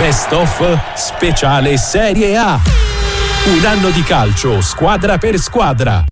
Best of Speciale Serie A. Un anno di calcio, squadra per squadra.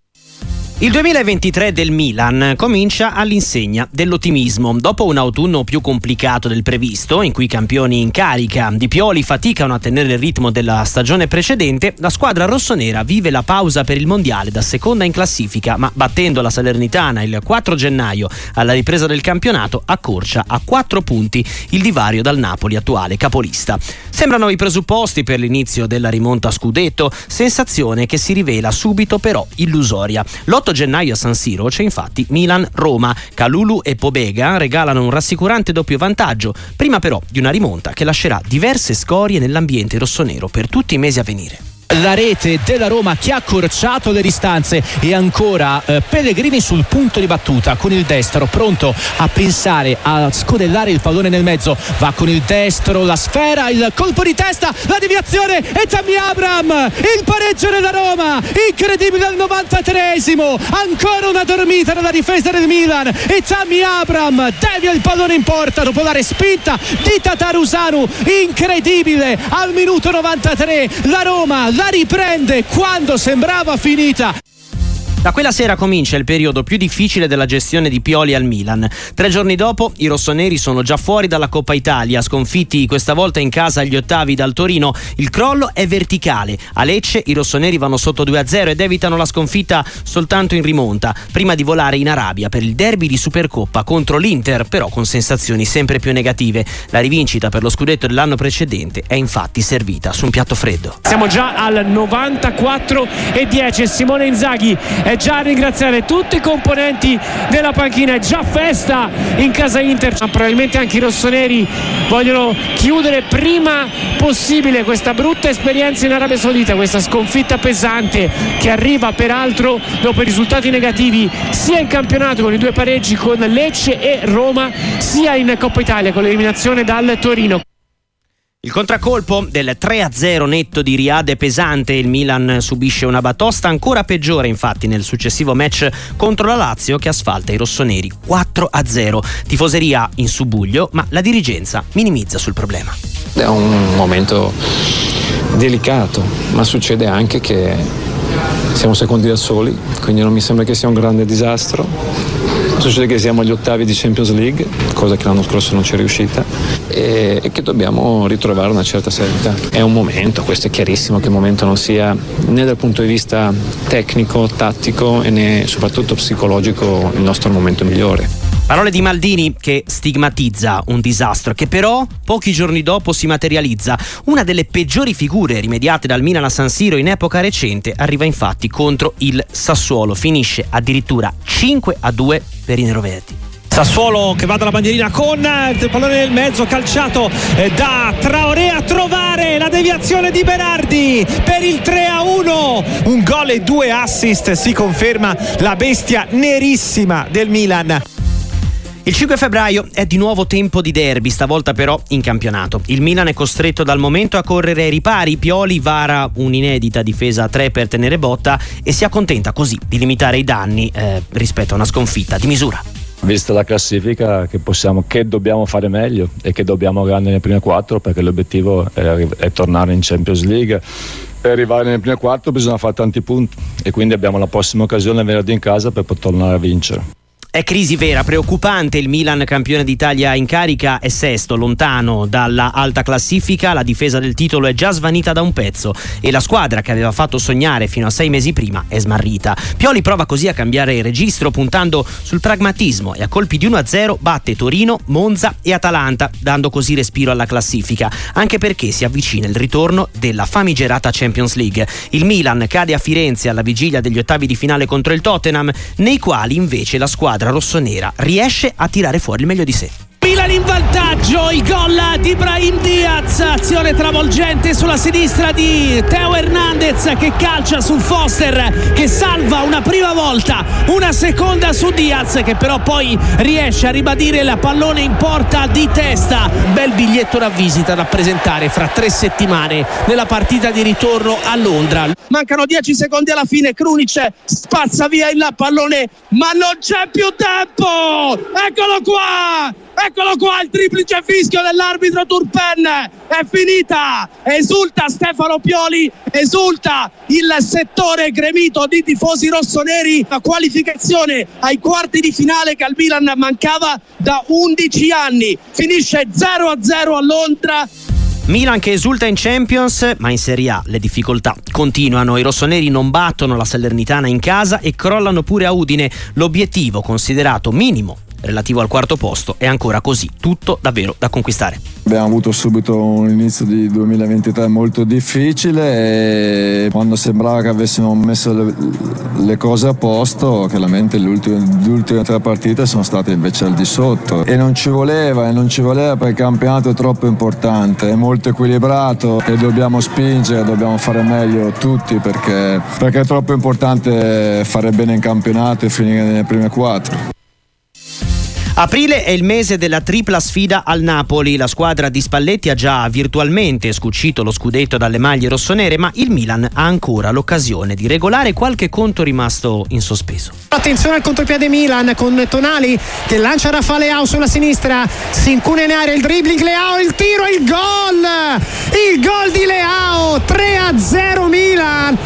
Il 2023 del Milan comincia all'insegna dell'ottimismo. Dopo un autunno più complicato del previsto, in cui i campioni in carica di Pioli faticano a tenere il ritmo della stagione precedente, la squadra rossonera vive la pausa per il mondiale da seconda in classifica, ma battendo la Salernitana il 4 gennaio alla ripresa del campionato accorcia a 4 punti il divario dal Napoli attuale capolista. Sembrano i presupposti per l'inizio della rimonta a scudetto, sensazione che si rivela subito però illusoria. L'8 gennaio a San Siro c'è infatti Milan-Roma. Calulu e Pobega regalano un rassicurante doppio vantaggio, prima però di una rimonta che lascerà diverse scorie nell'ambiente rossonero per tutti i mesi a venire la rete della Roma che ha accorciato le distanze e ancora eh, Pellegrini sul punto di battuta con il destro pronto a pensare a scodellare il pallone nel mezzo. Va con il destro la sfera il colpo di testa la deviazione e Tammy Abram il pareggio della Roma incredibile al 93esimo ancora una dormita nella difesa del Milan e Tammy Abram devia il pallone in porta dopo la respinta di Tatarusanu incredibile al minuto 93 la Roma la riprende quando sembrava finita. Da quella sera comincia il periodo più difficile della gestione di Pioli al Milan. Tre giorni dopo i rossoneri sono già fuori dalla Coppa Italia, sconfitti questa volta in casa agli ottavi dal Torino. Il crollo è verticale. A Lecce i rossoneri vanno sotto 2-0 ed evitano la sconfitta soltanto in rimonta, prima di volare in Arabia per il derby di Supercoppa contro l'Inter, però con sensazioni sempre più negative. La rivincita per lo scudetto dell'anno precedente è infatti servita su un piatto freddo. Siamo già al 94 e 10 Simone Inzaghi è già ringraziare tutti i componenti della panchina, è già festa in casa Inter, probabilmente anche i rossoneri vogliono chiudere prima possibile questa brutta esperienza in Arabia Saudita, questa sconfitta pesante che arriva peraltro dopo i risultati negativi sia in campionato con i due pareggi con Lecce e Roma, sia in Coppa Italia con l'eliminazione dal Torino. Il contraccolpo del 3-0 netto di Riyad è pesante, il Milan subisce una batosta ancora peggiore infatti nel successivo match contro la Lazio che asfalta i rossoneri 4-0. Tifoseria in subbuglio, ma la dirigenza minimizza sul problema. È un momento delicato, ma succede anche che siamo secondi da soli, quindi non mi sembra che sia un grande disastro Succede che siamo agli ottavi di Champions League, cosa che l'anno scorso non ci è riuscita, e, che dobbiamo ritrovare una certa serenità. È un momento, questo è chiarissimo che il momento non sia né dal punto di vista tecnico, tattico e né soprattutto psicologico il nostro momento migliore. Parole di Maldini che stigmatizza un disastro che però pochi giorni dopo si materializza. Una delle peggiori figure rimediate dal Milan a San Siro in epoca recente arriva infatti contro il Sassuolo. Finisce addirittura 5 a 2 per i neroverdi. Sassuolo che va dalla bandierina con il pallone nel mezzo calciato eh, da Traoré a trovare la deviazione di Berardi per il 3 a 1 un gol e due assist si conferma la bestia nerissima del Milan il 5 febbraio è di nuovo tempo di derby, stavolta però in campionato. Il Milan è costretto dal momento a correre ai ripari. Pioli vara un'inedita difesa a 3 per tenere botta e si accontenta così di limitare i danni eh, rispetto a una sconfitta di misura. Vista la classifica che, possiamo, che dobbiamo fare meglio e che dobbiamo arrivare nelle prime quattro perché l'obiettivo è, è tornare in Champions League per arrivare nelle prime quattro bisogna fare tanti punti e quindi abbiamo la prossima occasione venerdì in casa per poter tornare a vincere. È crisi vera, preoccupante. Il Milan, campione d'Italia in carica, è sesto, lontano dalla alta classifica. La difesa del titolo è già svanita da un pezzo e la squadra che aveva fatto sognare fino a sei mesi prima è smarrita. Pioli prova così a cambiare il registro puntando sul pragmatismo e a colpi di 1-0 batte Torino, Monza e Atalanta, dando così respiro alla classifica, anche perché si avvicina il ritorno della famigerata Champions League. Il Milan cade a Firenze alla vigilia degli ottavi di finale contro il Tottenham, nei quali invece la squadra squadra rossonera riesce a tirare fuori il meglio di sé. In vantaggio, i gol di Brahim Diaz, azione travolgente sulla sinistra di Teo Hernandez che calcia su Foster che salva una prima volta, una seconda su Diaz che però poi riesce a ribadire la pallone in porta di testa. Bel biglietto da visita da presentare fra tre settimane nella partita di ritorno a Londra. Mancano 10 secondi alla fine, Krunic spazza via il pallone ma non c'è più tempo! Eccolo qua! Eccolo qua il triplice fischio dell'arbitro Turpen, è finita, esulta Stefano Pioli, esulta il settore gremito di tifosi rossoneri, la qualificazione ai quarti di finale che al Milan mancava da 11 anni, finisce 0-0 a Londra. Milan che esulta in Champions, ma in Serie A le difficoltà continuano. I rossoneri non battono la Salernitana in casa e crollano pure a Udine. L'obiettivo, considerato minimo relativo al quarto posto, è ancora così. Tutto davvero da conquistare. Abbiamo avuto subito un inizio di 2023 molto difficile e quando sembrava che avessimo messo le, le cose a posto, chiaramente le ultime, tre partite sono state invece al di sotto e non ci voleva e non ci voleva perché il campionato è troppo importante, è molto equilibrato e dobbiamo spingere, dobbiamo fare meglio tutti perché, perché è troppo importante fare bene in campionato e finire nelle prime quattro. Aprile è il mese della tripla sfida al Napoli. La squadra di Spalletti ha già virtualmente scucito lo scudetto dalle maglie rossonere, ma il Milan ha ancora l'occasione di regolare qualche conto rimasto in sospeso. Attenzione al contropiede Milan con Tonali che lancia Raffaele Leao sulla sinistra, si incune in area il dribbling Leao, il tiro il gol! Il gol di Leao 3 a 0 Milan.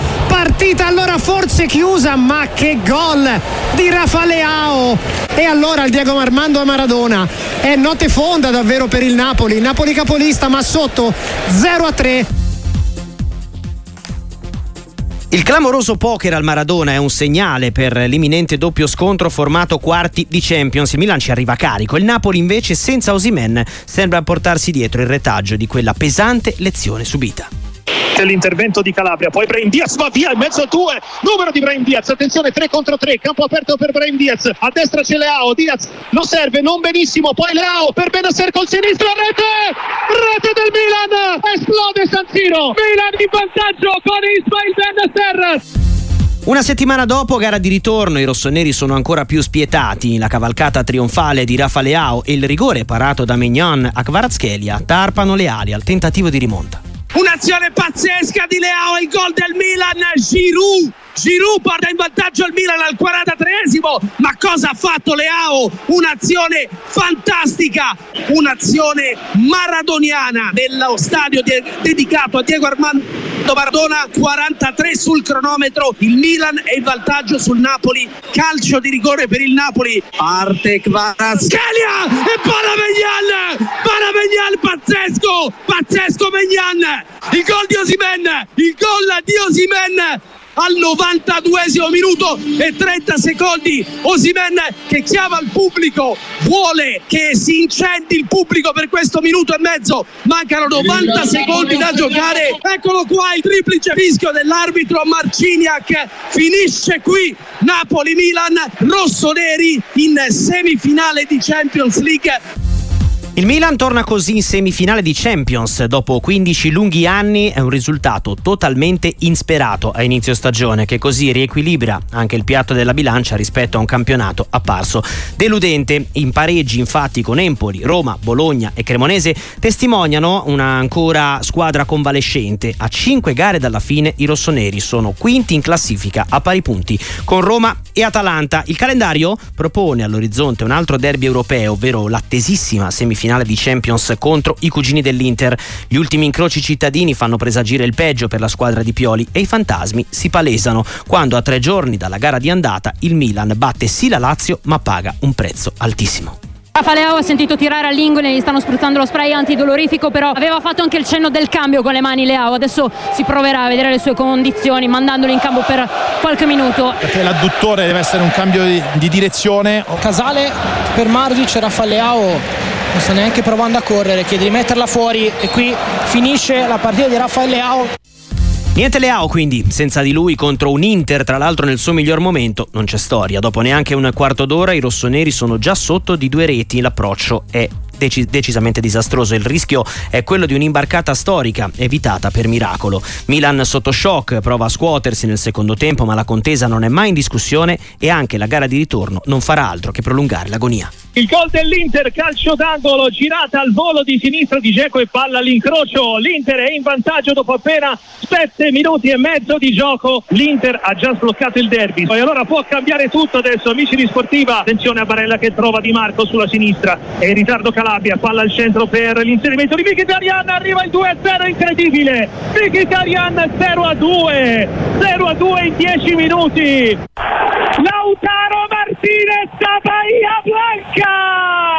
Partita allora forse chiusa, ma che gol di Raffaele Leao! E allora il Diego Armando Armando Maradona. È notte fonda davvero per il Napoli. Napoli capolista ma sotto 0 a 3. Il clamoroso poker al Maradona è un segnale per l'imminente doppio scontro formato quarti di Champions. Il Milan ci arriva carico, il Napoli invece senza Osimen sembra portarsi dietro il retaggio di quella pesante lezione subita l'intervento di Calabria. Poi Brain Diaz va via in mezzo a due. Numero di Brain Diaz. Attenzione 3 contro 3 campo aperto per Brain Diaz. A destra c'è Leao. Diaz lo serve non benissimo. Poi Leao per Benacer col sinistro. Rete! Rete del Milan! Esplode San Siro! Milan in vantaggio con Ismail Benacer! Una settimana dopo, gara di ritorno, i rossoneri sono ancora più spietati. La cavalcata trionfale di Rafa Leao e il rigore parato da Mignon a Kvaratskhelia tarpano le ali al tentativo di rimonta. Un'azione pazzesca di Leao, il gol del Milan, Giroud Giroud porta in vantaggio il Milan al 43esimo ma cosa ha fatto Leao? un'azione fantastica un'azione maradoniana nello stadio de- dedicato a Diego Armando Maradona 43 sul cronometro il Milan è in vantaggio sul Napoli calcio di rigore per il Napoli parte Kvaratskhelia e palla Megnan palla Megnan pazzesco pazzesco Megnan il gol di Osimen il gol di Osimen al 92 minuto e 30 secondi Osimen che chiama il pubblico vuole che si incendi il pubblico per questo minuto e mezzo. Mancano 90 secondi da giocare. Eccolo qua il triplice fischio dell'arbitro Marciniak. Finisce qui Napoli-Milan rosso-neri in semifinale di Champions League il Milan torna così in semifinale di Champions dopo 15 lunghi anni, è un risultato totalmente insperato a inizio stagione che così riequilibra anche il piatto della bilancia rispetto a un campionato apparso deludente. In pareggi infatti con Empoli, Roma, Bologna e Cremonese testimoniano una ancora squadra convalescente. A 5 gare dalla fine i rossoneri sono quinti in classifica a pari punti con Roma e Atalanta. Il calendario propone all'orizzonte un altro derby europeo, ovvero l'attesissima semifinale finale di Champions contro i cugini dell'Inter. Gli ultimi incroci cittadini fanno presagire il peggio per la squadra di Pioli e i fantasmi si palesano quando a tre giorni dalla gara di andata il Milan batte sì la Lazio ma paga un prezzo altissimo. Raffaele ha sentito tirare all'ingole, gli stanno spruzzando lo spray antidolorifico, però aveva fatto anche il cenno del cambio con le mani Leao. Adesso si proverà a vedere le sue condizioni, mandandolo in campo per qualche minuto. Perché l'adduttore deve essere un cambio di, di direzione. Casale per Marzic, Raffaele non sta neanche provando a correre, chiede di metterla fuori e qui finisce la partita di Raffaele Leao. Niente Leao quindi, senza di lui contro un Inter, tra l'altro nel suo miglior momento, non c'è storia. Dopo neanche un quarto d'ora i rossoneri sono già sotto di due reti, l'approccio è deci- decisamente disastroso. Il rischio è quello di un'imbarcata storica, evitata per miracolo. Milan sotto shock prova a scuotersi nel secondo tempo, ma la contesa non è mai in discussione e anche la gara di ritorno non farà altro che prolungare l'agonia. Il gol dell'Inter, calcio d'angolo, girata al volo di sinistra di Geco e palla all'incrocio. L'Inter è in vantaggio dopo appena 7 minuti e mezzo di gioco. L'Inter ha già sbloccato il derby. E allora può cambiare tutto adesso, amici di Sportiva. Attenzione a Barella che trova Di Marco sulla sinistra. È in ritardo Calabria, palla al centro per l'inserimento di Mkhitaryan. Arriva il 2-0, incredibile. Mkhitaryan 0-2. 0-2 in 10 minuti. Lautaro Da Bahia Blanca!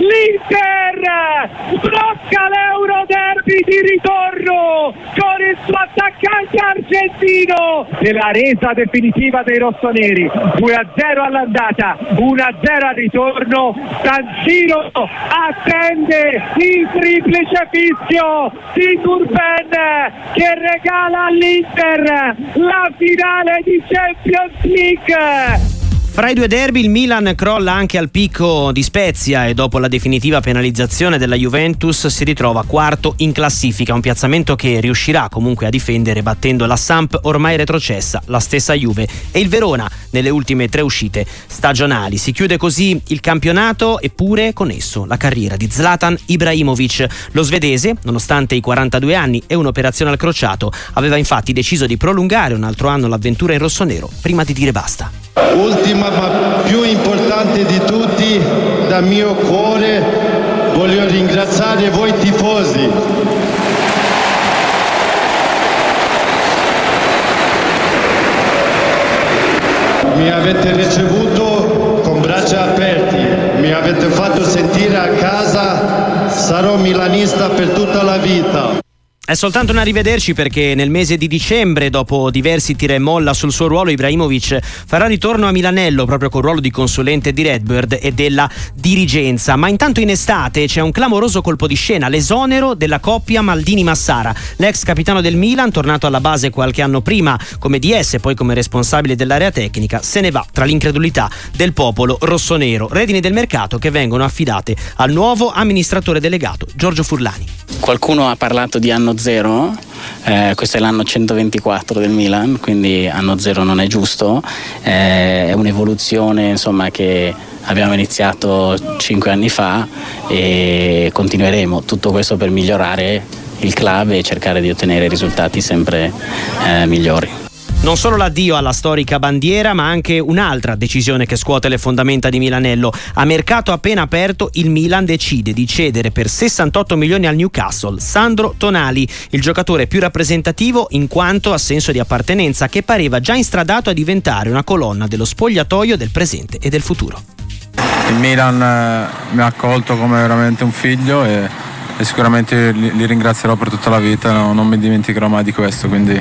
l'Inter blocca l'Euro Derby di ritorno con il suo attaccante argentino nella resa definitiva dei rossoneri. 2-0 all'andata 1-0 al ritorno. San Siro attende il triplice fischio di Turben che regala all'Inter la finale di Champions League fra i due derby il Milan crolla anche al picco di Spezia e dopo la definitiva penalizzazione della Juventus si ritrova quarto in classifica, un piazzamento che riuscirà comunque a difendere battendo la Samp ormai retrocessa, la stessa Juve. E il Verona nelle ultime tre uscite stagionali. Si chiude così il campionato eppure con esso la carriera di Zlatan Ibrahimovic. Lo svedese, nonostante i 42 anni e un'operazione al crociato, aveva infatti deciso di prolungare un altro anno l'avventura in rossonero prima di dire basta. Ultima ma più importante di tutti, dal mio cuore voglio ringraziare voi tifosi. Mi avete ricevuto con braccia aperti, mi avete fatto sentire a casa, sarò milanista per tutta la vita. È soltanto un arrivederci perché nel mese di dicembre, dopo diversi tira e molla sul suo ruolo, Ibrahimovic farà ritorno a Milanello proprio col ruolo di consulente di Redbird e della dirigenza. Ma intanto in estate c'è un clamoroso colpo di scena, l'esonero della coppia Maldini-Massara. L'ex capitano del Milan, tornato alla base qualche anno prima come DS e poi come responsabile dell'area tecnica, se ne va tra l'incredulità del popolo rossonero. Redini del mercato che vengono affidate al nuovo amministratore delegato Giorgio Furlani. Qualcuno ha parlato di anno zero, eh, questo è l'anno 124 del Milan, quindi anno zero non è giusto, eh, è un'evoluzione insomma, che abbiamo iniziato cinque anni fa e continueremo tutto questo per migliorare il club e cercare di ottenere risultati sempre eh, migliori. Non solo l'addio alla storica bandiera, ma anche un'altra decisione che scuote le fondamenta di Milanello. A mercato appena aperto, il Milan decide di cedere per 68 milioni al Newcastle Sandro Tonali, il giocatore più rappresentativo in quanto a senso di appartenenza, che pareva già instradato a diventare una colonna dello spogliatoio del presente e del futuro. Il Milan eh, mi ha accolto come veramente un figlio e e sicuramente li, li, ringrazierò per tutta la vita, no, non mi dimenticherò mai di questo, quindi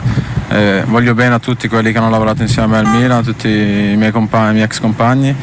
eh, voglio bene a tutti quelli che hanno lavorato insieme al Milan, a tutti i miei, compagni, i miei ex compagni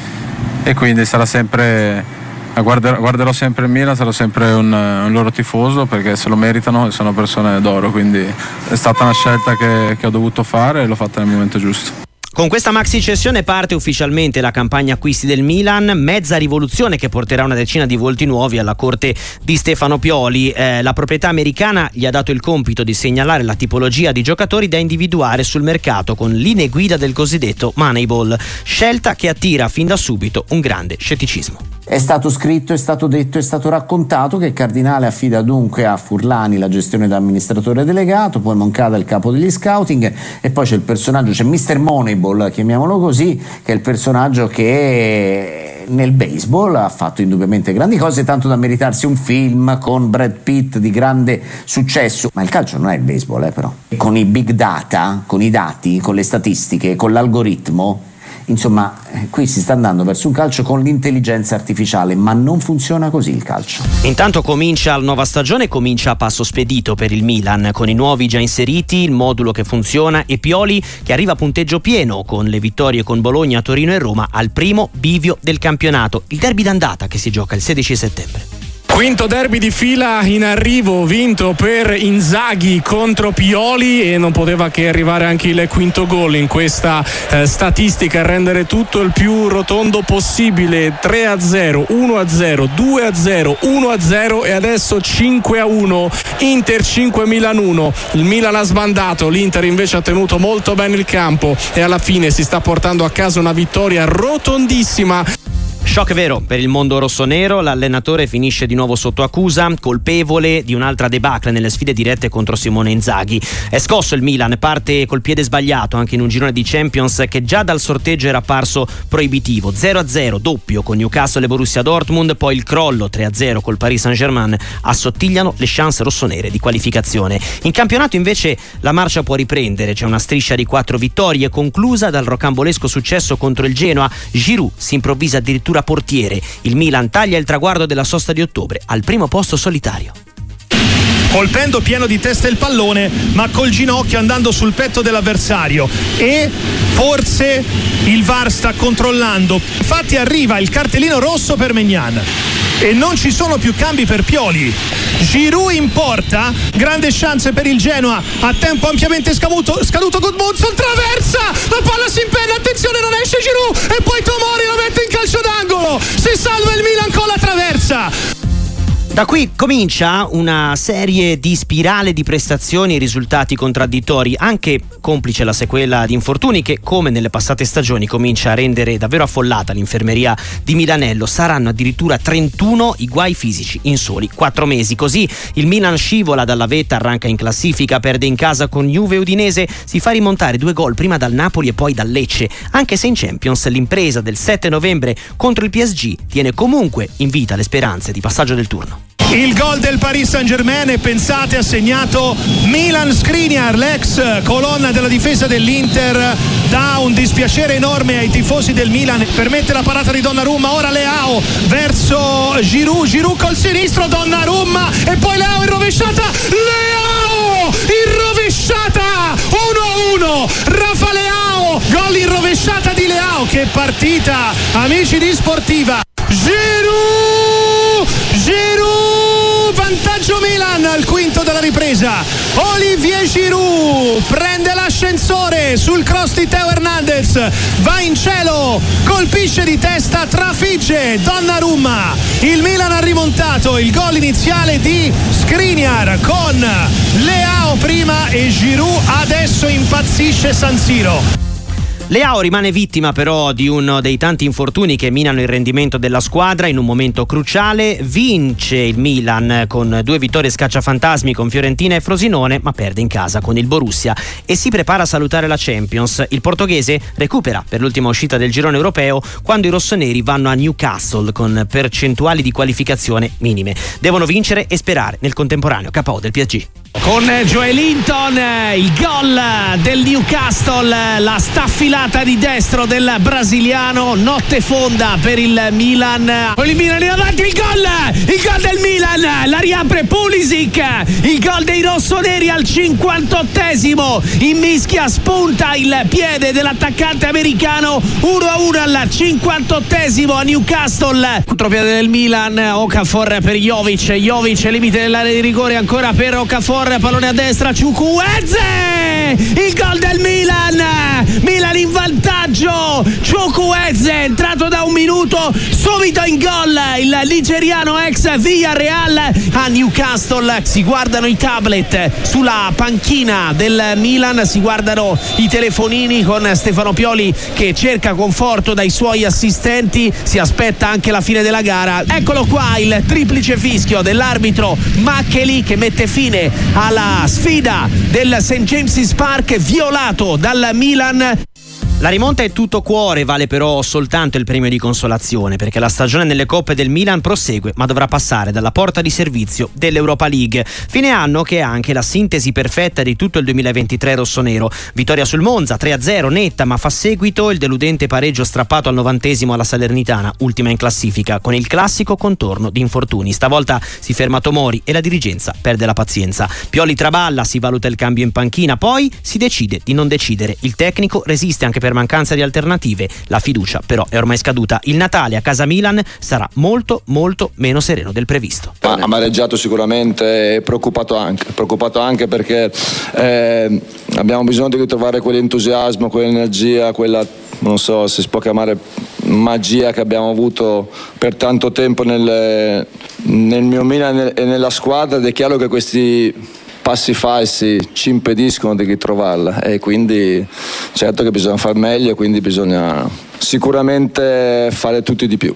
e quindi sarà sempre, guarderò, guarderò sempre il Milan, sarò sempre un, un, loro tifoso perché se lo meritano e sono persone d'oro, quindi è stata una scelta che, che ho dovuto fare e l'ho fatta nel momento giusto. Con questa maxi cessione parte ufficialmente la campagna acquisti del Milan, mezza rivoluzione che porterà una decina di volti nuovi alla corte di Stefano Pioli. Eh, la proprietà americana gli ha dato il compito di segnalare la tipologia di giocatori da individuare sul mercato con linee guida del cosiddetto Moneyball, scelta che attira fin da subito un grande scetticismo. È stato scritto, è stato detto, è stato raccontato che il Cardinale affida dunque a Furlani la gestione da amministratore delegato, poi Moncada il capo degli scouting e poi c'è il personaggio, c'è Mr. Moneyball, chiamiamolo così, che è il personaggio che nel baseball ha fatto indubbiamente grandi cose, tanto da meritarsi un film con Brad Pitt di grande successo. Ma il calcio non è il baseball, eh, però. Con i big data, con i dati, con le statistiche, con l'algoritmo Insomma, eh, qui si sta andando verso un calcio con l'intelligenza artificiale, ma non funziona così il calcio. Intanto comincia la nuova stagione, comincia a passo spedito per il Milan, con i nuovi già inseriti, il modulo che funziona e Pioli che arriva a punteggio pieno con le vittorie con Bologna, Torino e Roma al primo bivio del campionato, il derby d'andata che si gioca il 16 settembre. Quinto derby di fila in arrivo, vinto per Inzaghi contro Pioli e non poteva che arrivare anche il quinto gol in questa eh, statistica, rendere tutto il più rotondo possibile. 3 a 0, 1 a 0, 2 a 0, 1 a 0 e adesso 5 a 1. Inter 5 Milan 1. Il Milan ha sbandato, l'Inter invece ha tenuto molto bene il campo e alla fine si sta portando a casa una vittoria rotondissima Shock vero per il mondo rossonero, l'allenatore finisce di nuovo sotto accusa, colpevole di un'altra debacle nelle sfide dirette contro Simone Inzaghi. È scosso il Milan, parte col piede sbagliato anche in un girone di Champions che già dal sorteggio era apparso proibitivo. 0-0 doppio con Newcastle e Borussia Dortmund, poi il crollo 3-0 col Paris Saint-Germain assottigliano le chance rossonere di qualificazione. In campionato invece la marcia può riprendere, c'è una striscia di quattro vittorie conclusa dal rocambolesco successo contro il Genoa. Giroud si improvvisa addirittura addirittura portiere. Il Milan taglia il traguardo della sosta di ottobre al primo posto solitario colpendo pieno di testa il pallone, ma col ginocchio andando sul petto dell'avversario. E forse il VAR sta controllando. Infatti arriva il cartellino rosso per Megnan. E non ci sono più cambi per Pioli. Giroud in porta, grande chance per il Genoa, a tempo ampiamente scaduto, scaduto Goodmunson, traversa, la palla si impenna, attenzione non esce Giroud e poi Tomori lo mette in calcio d'angolo, si salva il Milan con la traversa. Da qui comincia una serie di spirale di prestazioni e risultati contraddittori, anche complice la sequela di infortuni che, come nelle passate stagioni, comincia a rendere davvero affollata l'infermeria di Milanello. Saranno addirittura 31 i guai fisici in soli 4 mesi. Così il Milan scivola dalla vetta, arranca in classifica, perde in casa con Juve Udinese, si fa rimontare due gol prima dal Napoli e poi dal Lecce. Anche se in Champions l'impresa del 7 novembre contro il PSG tiene comunque in vita le speranze di passaggio del turno. Il gol del Paris Saint Germain e pensate ha segnato Milan Skriniar, l'ex colonna della difesa dell'Inter, dà un dispiacere enorme ai tifosi del Milan, permette la parata di Donnarumma, ora Leao verso Giroud, Giroud col sinistro, Donnarumma e poi Leao in rovesciata, Leao in rovesciata, 1-1, Rafa Leao, gol in rovesciata di Leao, che partita, amici di Sportiva, Milan al quinto della ripresa. Olivier Giroud prende l'ascensore sul cross di Teo Hernandez. Va in cielo colpisce di testa trafigge Donnarumma. Il Milan ha rimontato il gol iniziale di Skriniar con Leao prima e Giroud adesso impazzisce San Siro Leao rimane vittima però di uno dei tanti infortuni che minano il rendimento della squadra in un momento cruciale. Vince il Milan con due vittorie scacciafantasmi con Fiorentina e Frosinone, ma perde in casa con il Borussia e si prepara a salutare la Champions. Il portoghese recupera per l'ultima uscita del girone europeo quando i rossoneri vanno a Newcastle con percentuali di qualificazione minime. Devono vincere e sperare nel contemporaneo KO del PSG. Con Joelinton il gol del Newcastle, la staffilata di destro del brasiliano, notte fonda per il Milan. Con il Milan in avanti il gol, il gol del Milan, la riapre Pulisic, il gol dei rossoneri al 58esimo, in mischia spunta il piede dell'attaccante americano 1-1 al 58esimo a Newcastle. Contropiede del Milan, Okafor per Jovic, Jovic limite dell'area di rigore ancora per Okafor corre pallone a destra Ciucuezze il gol del Milan! Milan in vantaggio! Ciucuezze entrato da un minuto subito in gol il nigeriano ex Villarreal a Newcastle. Si guardano i tablet sulla panchina del Milan si guardano i telefonini con Stefano Pioli che cerca conforto dai suoi assistenti si aspetta anche la fine della gara. Eccolo qua il triplice fischio dell'arbitro Maccheli che mette fine alla sfida del St. James's Park violato dal Milan la rimonta è tutto cuore, vale però soltanto il premio di consolazione perché la stagione nelle coppe del Milan prosegue ma dovrà passare dalla porta di servizio dell'Europa League. Fine anno che è anche la sintesi perfetta di tutto il 2023 rossonero. Vittoria sul Monza 3-0 netta ma fa seguito il deludente pareggio strappato al novantesimo alla Salernitana, ultima in classifica, con il classico contorno di infortuni. Stavolta si ferma Tomori e la dirigenza perde la pazienza. Pioli traballa, si valuta il cambio in panchina, poi si decide di non decidere. Il tecnico resiste anche per per mancanza di alternative. La fiducia però è ormai scaduta. Il Natale a casa Milan sarà molto molto meno sereno del previsto. Amareggiato sicuramente e preoccupato anche, preoccupato anche perché eh, abbiamo bisogno di ritrovare quell'entusiasmo, quell'energia, quella non so se si può chiamare magia che abbiamo avuto per tanto tempo nel, nel mio Milan e nella squadra ed è chiaro che questi passi falsi ci impediscono di ritrovarla e quindi certo che bisogna far meglio quindi bisogna sicuramente fare tutti di più.